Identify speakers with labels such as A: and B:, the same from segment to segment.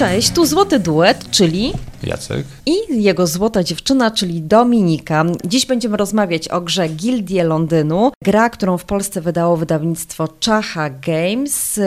A: Cześć, tu Złoty Duet, czyli
B: Jacek.
A: i jego złota dziewczyna, czyli Dominika. Dziś będziemy rozmawiać o grze Gildie Londynu, gra, którą w Polsce wydało wydawnictwo Czacha Games.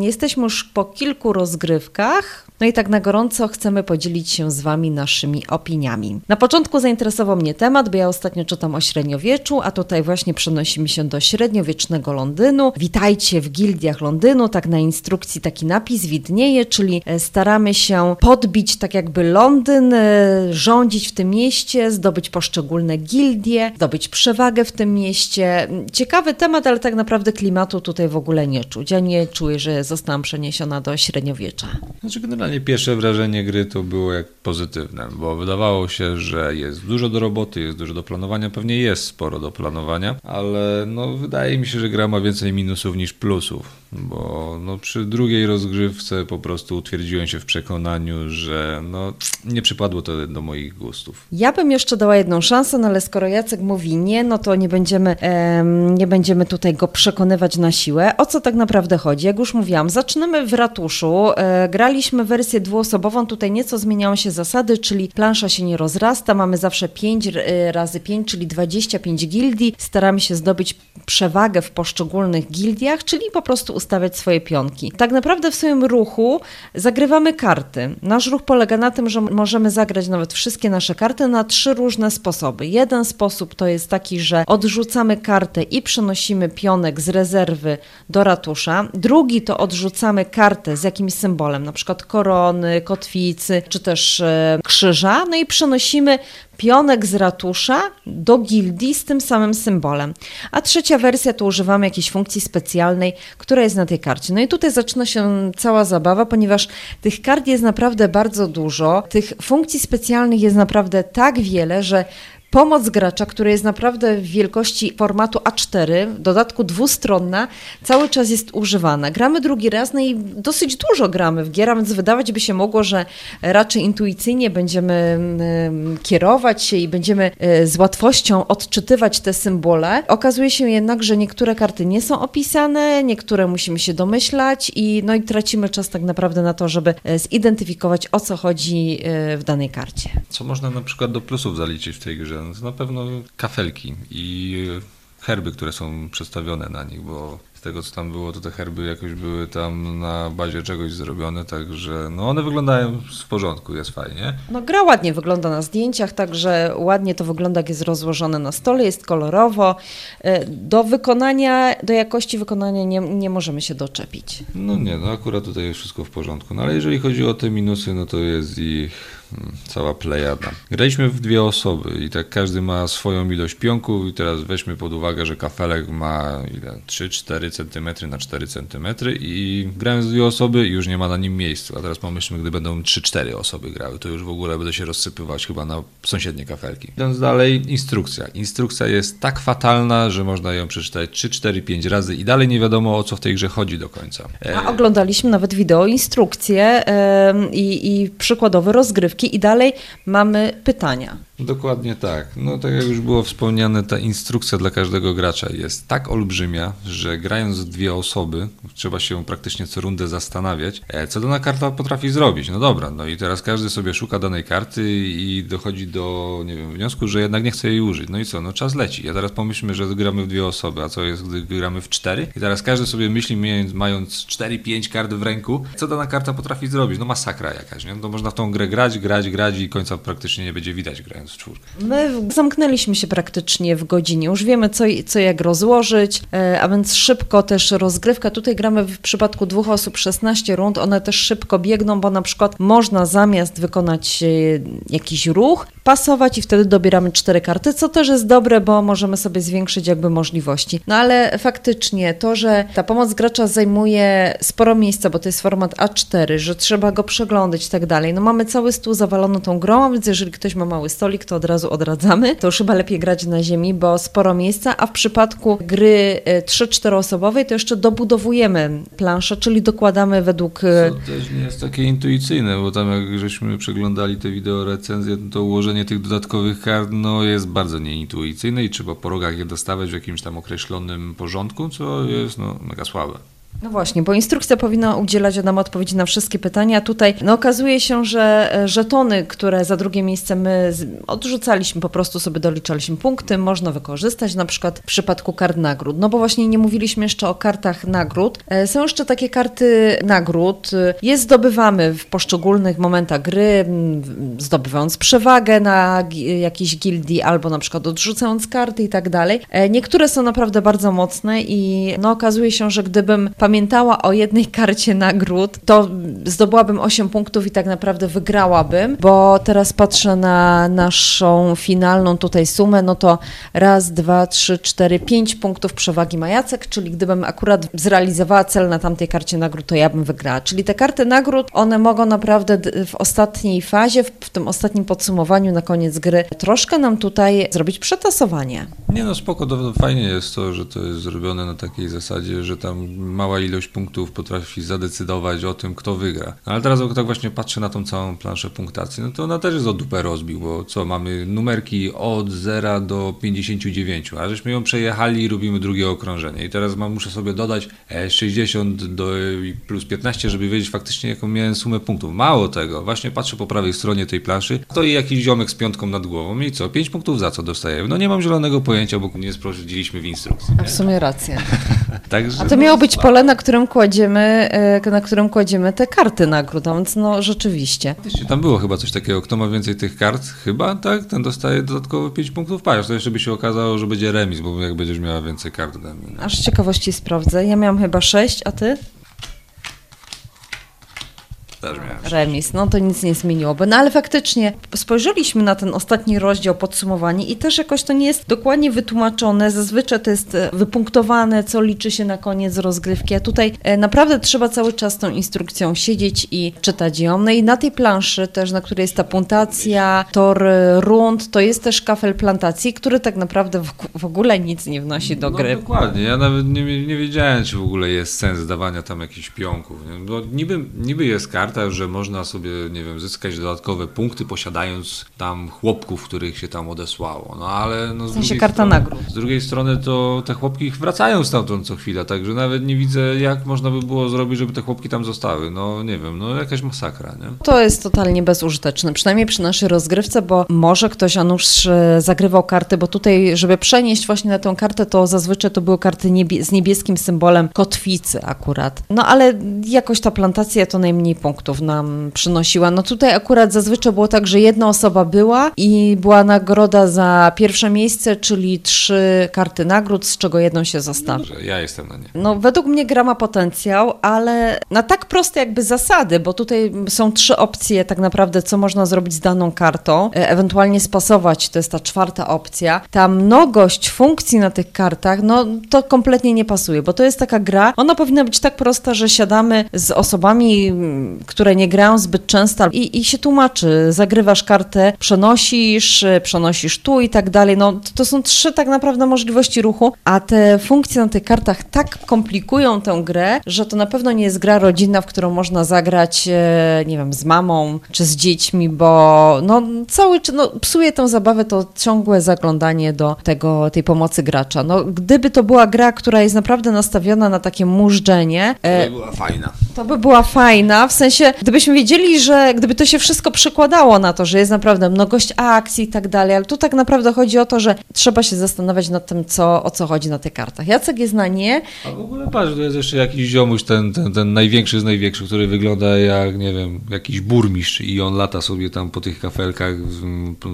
A: Jesteśmy już po kilku rozgrywkach, no i tak na gorąco chcemy podzielić się z Wami naszymi opiniami. Na początku zainteresował mnie temat, bo ja ostatnio czytam o średniowieczu, a tutaj właśnie przenosimy się do średniowiecznego Londynu. Witajcie w gildiach Londynu, tak na instrukcji taki napis widnieje, czyli e, staramy się podbić tak jakby Londyn, e, rządzić w tym mieście, zdobyć poszczególne gildie, zdobyć przewagę w tym mieście. Ciekawy temat, ale tak naprawdę klimatu tutaj w ogóle nie czuć. Ja nie czuję, że zostałam przeniesiona do średniowiecza.
B: Znaczy generalnie pierwsze wrażenie gry to było jak pozytywne, bo wydawało się, że jest dużo do roboty, jest dużo do planowania, pewnie jest sporo do planowania, ale no wydaje mi się, że gra ma więcej minusów niż plusów, bo no przy drugiej rozgrywce po prostu utwierdziłem się w przekonaniu, że no nie przypadło to do moich gustów.
A: Ja bym jeszcze dała jedną szansę, no ale skoro Jacek mówi nie, no to nie będziemy, em, nie będziemy tutaj go przekonywać na siłę. O co tak naprawdę chodzi? Jak już mówiłam, zaczynamy w ratuszu. E, graliśmy wersję dwuosobową, tutaj nieco zmieniają się zasady, czyli plansza się nie rozrasta, mamy zawsze 5 razy 5, czyli 25 gildii. Staramy się zdobyć przewagę w poszczególnych gildiach, czyli po prostu ustawiać swoje pionki. Tak naprawdę w swoim ruchu zagrywamy karty. Nasz ruch polega na tym, że możemy zagrać nawet wszystkie nasze karty na trzy różne sposoby. Jeden sposób to jest taki, że odrzucamy kartę i przenosimy pionek z rezerwy do ratusza. Drugi to odrzucamy kartę z jakimś symbolem, na przykład korony, kotwicy czy też e, krzyża, no i przenosimy pionek z ratusza do gildii z tym samym symbolem. A trzecia wersja to używamy jakiejś funkcji specjalnej, która jest na tej karcie. No i tutaj zaczyna się cała zabawa, ponieważ tych kart jest naprawdę bardzo dużo. Tych funkcji specjalnych jest naprawdę tak wiele, że Pomoc gracza, która jest naprawdę w wielkości formatu A4, w dodatku dwustronna, cały czas jest używana. Gramy drugi raz, no i dosyć dużo gramy w gier, więc wydawać by się mogło, że raczej intuicyjnie będziemy mm, kierować się i będziemy e, z łatwością odczytywać te symbole. Okazuje się jednak, że niektóre karty nie są opisane, niektóre musimy się domyślać i, no i tracimy czas tak naprawdę na to, żeby e, zidentyfikować o co chodzi e, w danej karcie.
B: Co można na przykład do plusów zaliczyć w tej grze? To na pewno kafelki i herby, które są przedstawione na nich, bo z tego co tam było, to te herby jakoś były tam na bazie czegoś zrobione, także no one wyglądają w porządku, jest fajnie.
A: No gra ładnie wygląda na zdjęciach, także ładnie to wygląda, jak jest rozłożone na stole, jest kolorowo. E, Do wykonania, do jakości wykonania nie, nie możemy się doczepić.
B: No nie, no akurat tutaj jest wszystko w porządku, no ale jeżeli chodzi o te minusy, no to jest ich cała plejada. Graliśmy w dwie osoby i tak każdy ma swoją ilość pionków i teraz weźmy pod uwagę, że kafelek ma ile? 3-4 cm na 4 cm i grając w dwie osoby już nie ma na nim miejsca. A teraz pomyślmy, gdy będą 3-4 osoby grały, to już w ogóle będę się rozsypywać chyba na sąsiednie kafelki. Idąc dalej, instrukcja. Instrukcja jest tak fatalna, że można ją przeczytać 3, 4, 5 razy i dalej nie wiadomo o co w tej grze chodzi do końca.
A: A oglądaliśmy nawet wideo, instrukcje i przykładowe rozgrywki i dalej mamy pytania.
B: Dokładnie tak. No tak jak już było wspomniane, ta instrukcja dla każdego gracza jest tak olbrzymia, że grając dwie osoby trzeba się praktycznie co rundę zastanawiać, e, co dana karta potrafi zrobić. No dobra, no i teraz każdy sobie szuka danej karty i dochodzi do, nie wiem, wniosku, że jednak nie chce jej użyć. No i co? No czas leci. A teraz pomyślmy, że gramy w dwie osoby, a co jest, gdy gramy w cztery? I teraz każdy sobie myśli, mając- mając 4-5 kart w ręku, co dana karta potrafi zrobić. No masakra jakaś, nie? No można w tą grę grać, grać, grać i końca praktycznie nie będzie widać grając w czwórkę.
A: My zamknęliśmy się praktycznie w godzinie. Już wiemy, co, co jak rozłożyć, e, a więc szybko też rozgrywka. Tutaj gramy w przypadku dwóch osób 16 rund. One też szybko biegną, bo na przykład można zamiast wykonać e, jakiś ruch, pasować i wtedy dobieramy cztery karty, co też jest dobre, bo możemy sobie zwiększyć jakby możliwości. No ale faktycznie to, że ta pomoc gracza zajmuje sporo miejsca, bo to jest format A4, że trzeba go przeglądać i tak dalej. No mamy cały stół zawalony tą grą, więc jeżeli ktoś ma mały stolik, to od razu odradzamy. To już chyba lepiej grać na ziemi, bo sporo miejsca, a w przypadku gry e, 3-4 osobowej to jeszcze dobudowujemy planszę, czyli dokładamy według e,
B: Co też nie jest takie intuicyjne, bo tam jak żeśmy przeglądali te wideo recenzje, to ułożenie tych dodatkowych kart no, jest bardzo nieintuicyjne i trzeba po rogach je dostawać w jakimś tam określonym porządku, co jest no, mega słabe.
A: No właśnie, bo instrukcja powinna udzielać nam odpowiedzi na wszystkie pytania. Tutaj no, okazuje się, że e, żetony, które za drugie miejsce my odrzucaliśmy, po prostu sobie doliczaliśmy punkty, można wykorzystać na przykład w przypadku kart nagród. No bo właśnie nie mówiliśmy jeszcze o kartach nagród. E, Są jeszcze takie karty nagród. E, Je zdobywamy w poszczególnych momentach gry, zdobywając przewagę na jakiejś gildii albo na przykład odrzucając karty i tak dalej. Niektóre są naprawdę bardzo mocne i no, okazuje się, że gdybym pamiętała o jednej karcie nagród, to zdobyłabym 8 punktów i tak naprawdę wygrałabym, bo teraz patrzę na naszą finalną tutaj sumę, no to raz, dwa, trzy, cztery, pięć punktów przewagi ma Jacek, czyli gdybym akurat zrealizowała cel na tamtej karcie nagród, to ja bym wygrała. Czyli te karty nagród, one mogą naprawdę w ostatniej fazie, w, tym ostatnim podsumowaniu na koniec gry, troszkę nam tutaj zrobić przetasowanie.
B: Nie no, spoko, fajnie jest to, że to jest zrobione na takiej zasadzie, że tam mała ilość punktów potrafi zadecydować o tym, kto wygra. No, ale teraz jak tak właśnie patrzę na tą całą planszę punktacji, no to ona też jest o dupę rozbił, bo co, mamy numerki od 0 do 59, a żeśmy ją przejechali i robimy drugie okrążenie. I teraz mam, muszę sobie dodać e, 60 do, i plus 15, żeby wiedzieć faktycznie, jaką miałem sumę punktów. Mało tego, właśnie patrzę po prawej stronie tej planszy, stoi jakiś ziomek z piątką nad głową i co, 5 punktów za co dostajemy? No nie mam zielonego pojęcia, bo nie sprawdziliśmy w instrukcji.
A: A w sumie racja.
B: Także,
A: A to miało być pole, na którym kładziemy, e, na którym kładziemy te karty nagród, a więc no rzeczywiście.
B: Tam było chyba coś takiego, kto ma więcej tych kart, chyba, tak? Ten dostaje dodatkowo 5 punktów. Patrz, to jeszcze by się okazało, że będzie remis, bo jak będziesz miała więcej kart no.
A: Aż z ciekawości sprawdzę. Ja miałam chyba 6, a ty?
B: Też miałem.
A: Remis, no to nic nie zmieniłoby. No ale faktycznie spojrzeliśmy na ten ostatni rozdział podsumowanie i też jakoś to nie jest dokładnie wytłumaczone. Zazwyczaj to jest e, wypunktowane, co liczy się na koniec rozgrywki, a tutaj e, naprawdę trzeba cały czas tą instrukcją siedzieć i czytać ją. No i na tej planszy też, na której jest ta puntacja, tor e, rund, to jest też kafel plantacji, który tak naprawdę w, ogóle nic nie wnosi do gry.
B: No dokładnie, ja nawet nie, nie wiedziałem, czy w ogóle jest sens dawania tam jakichś pionków. Bo niby, niby jest karta, że można sobie, nie wiem, zyskać dodatkowe punkty, posiadając tam chłopków, których się tam odesłało. No ale no, z
A: W sensie
B: drugiej
A: karta
B: strony,
A: nagród.
B: Z drugiej strony to te chłopki wracają stamtąd co chwilę, także nawet nie widzę, jak można by było zrobić, żeby te chłopki tam zostały. No nie wiem, no jakaś masakra, nie?
A: To jest totalnie bezużyteczne, przynajmniej przy naszej rozgrywce, bo może ktoś, a nuż e, zagrywał karty, bo tutaj, żeby przenieść właśnie na tę kartę, to zazwyczaj to były karty niebie- z niebieskim symbolem kotwicy akurat. No ale jakoś ta plantacja to najmniej punktów nam przynosiła. No tutaj akurat zazwyczaj było tak, że jedna osoba była i była nagroda za pierwsze miejsce, czyli trzy karty nagród, z czego jedną się zostawi.
B: Że ja jestem na nie.
A: No, według mnie gra ma potencjał, ale na tak proste jakby zasady, bo tutaj są trzy opcje tak naprawdę, co można zrobić z daną kartą, e, ewentualnie spasować, to jest ta czwarta opcja. Ta mnogość funkcji na tych kartach, no to kompletnie nie pasuje, bo to jest taka gra, ona powinna być tak prosta, że siadamy z osobami, które nie grają zbyt często i, i się tłumaczy, zagrywasz kartę, przenosisz, e, przenosisz tu i tak dalej, no to, są trzy tak naprawdę możliwości ruchu, a te funkcje na tych kartach tak komplikują tę grę, że to na pewno nie jest gra rodzinna, w którą można zagrać, e, nie wiem, z mamą czy z dziećmi, bo no cały no psuje tę zabawę to ciągłe zaglądanie do tego, tej pomocy gracza. No gdyby to była gra, która jest naprawdę nastawiona na takie mużdżenie, e,
B: była fajna.
A: To by była fajna, w sensie, gdybyśmy wiedzieli, że gdyby to się wszystko przekładało na to, że jest naprawdę mnogość akcji i tak dalej, ale tu tak naprawdę chodzi o to, że trzeba się zastanawiać nad tym, co, o co chodzi na tych kartach. Jacek jest na nie,
B: A w ogóle patrz, to jest jeszcze jakiś ziomuś, ten, ten, ten największy z największych, który wygląda jak, nie wiem, jakiś burmistrz i on lata sobie tam po tych kafelkach.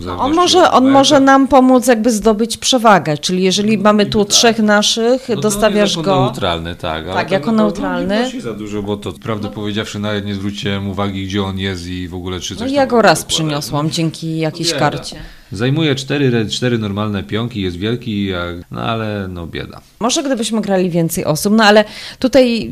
A: No, on może, on może nam pomóc jakby zdobyć przewagę, czyli jeżeli mamy tu trzech naszych,
B: No to
A: dostawiasz go...
B: neutralny, tak.
A: Tak,
B: to
A: jako
B: pewno
A: neutralny.
B: Nie wnosi za dużo, bo to prawdę powiedziawszy nawet nie zwróciłem uwagi, gdzie on jest i w ogóle czy coś
A: No
B: tam
A: ja go raz
B: dokładnie.
A: przyniosłam dzięki jakiejś karcie.
B: Zajmuje cztery, cztery normalne pionki, jest wielki, jak, no ale no bieda.
A: Może gdybyśmy grali więcej osób, no ale tutaj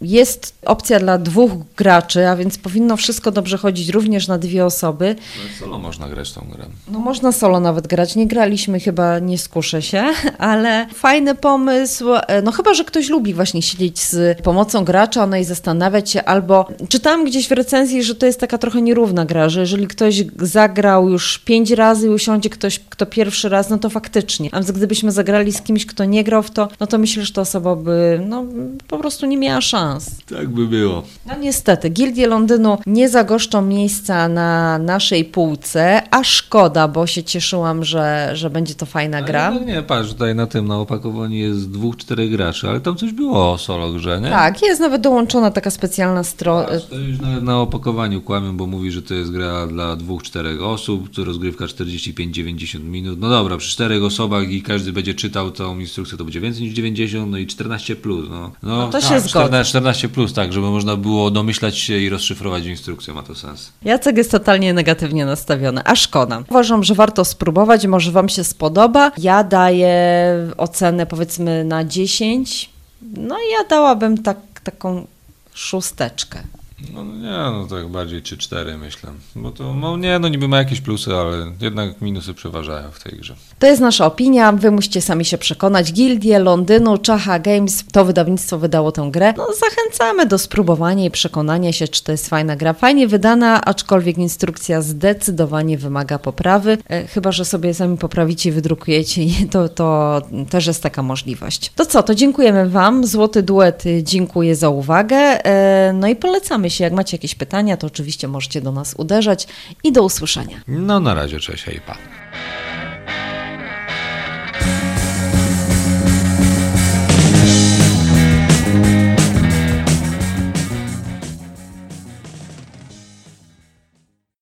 A: jest opcja dla dwóch graczy, a więc powinno wszystko dobrze chodzić również na dwie osoby.
B: No, solo można grać tą grę.
A: No można solo nawet grać, nie graliśmy chyba, nie skuszę się, ale fajny pomysł, E, no chyba, że ktoś lubi właśnie siedzieć z pomocą gracza, no i zastanawiać się, albo czytałam gdzieś w recenzji, że to jest taka trochę nierówna gra, że jeżeli ktoś zagrał już pięć razy i usiądzie ktoś, kto pierwszy raz, no to faktycznie. A więc gdybyśmy zagrali z kimś, kto nie grał w to, no to myślę, że ta osoba by no, po prostu nie miała szans.
B: Tak by było.
A: No niestety, Gildie Londynu nie zagoszczą miejsca na naszej półce, a szkoda, bo się cieszyłam, że, że będzie to fajna gra.
B: No nie, patrz, tutaj na tym, na opakowaniu jest dwóch, czterech graczy, ale tam coś było o solo grze, nie?
A: Tak, jest nawet dołączona taka specjalna strona.
B: To już nawet na opakowaniu kłamią, bo mówi, że to jest gra dla dwóch, czterech osób, to rozgrywka 45-90 minut. No dobra, przy czterech osobach i każdy będzie czytał tą instrukcję, to będzie więcej niż 90, no i 14 plus. No,
A: No to się
B: tak,
A: zgodzę.
B: 14, 14 plus, tak, żeby można było domyślać się i rozszyfrować instrukcję, ma to sens.
A: Jacek jest totalnie negatywnie nastawiony, a szkoda. Uważam, że warto spróbować, może Wam się spodoba. Ja daję ocenę powiedzmy na 10, no i ja dałabym tak, taką szósteczkę.
B: No nie, no tak bardziej 3-4 myślę. Bo to, no nie, no niby ma jakieś plusy, ale jednak minusy przeważają w tej grze.
A: To jest nasza opinia, wy musicie sami się przekonać. Gildie Londynu, Czacha Games, to wydawnictwo wydało tę grę. No, zachęcamy do spróbowania i przekonania się, czy to jest fajna gra. Fajnie wydana, aczkolwiek instrukcja zdecydowanie wymaga poprawy. E, chyba, że sobie sami poprawicie i wydrukujecie, je, to, to też jest taka możliwość. To co, to dziękujemy Wam. Złoty Duet y, dziękuję za uwagę. E, No i polecamy się. Jak macie jakieś pytania, to oczywiście możecie do nas uderzać i do usłyszenia.
B: No na razie, cześć, hej, pa.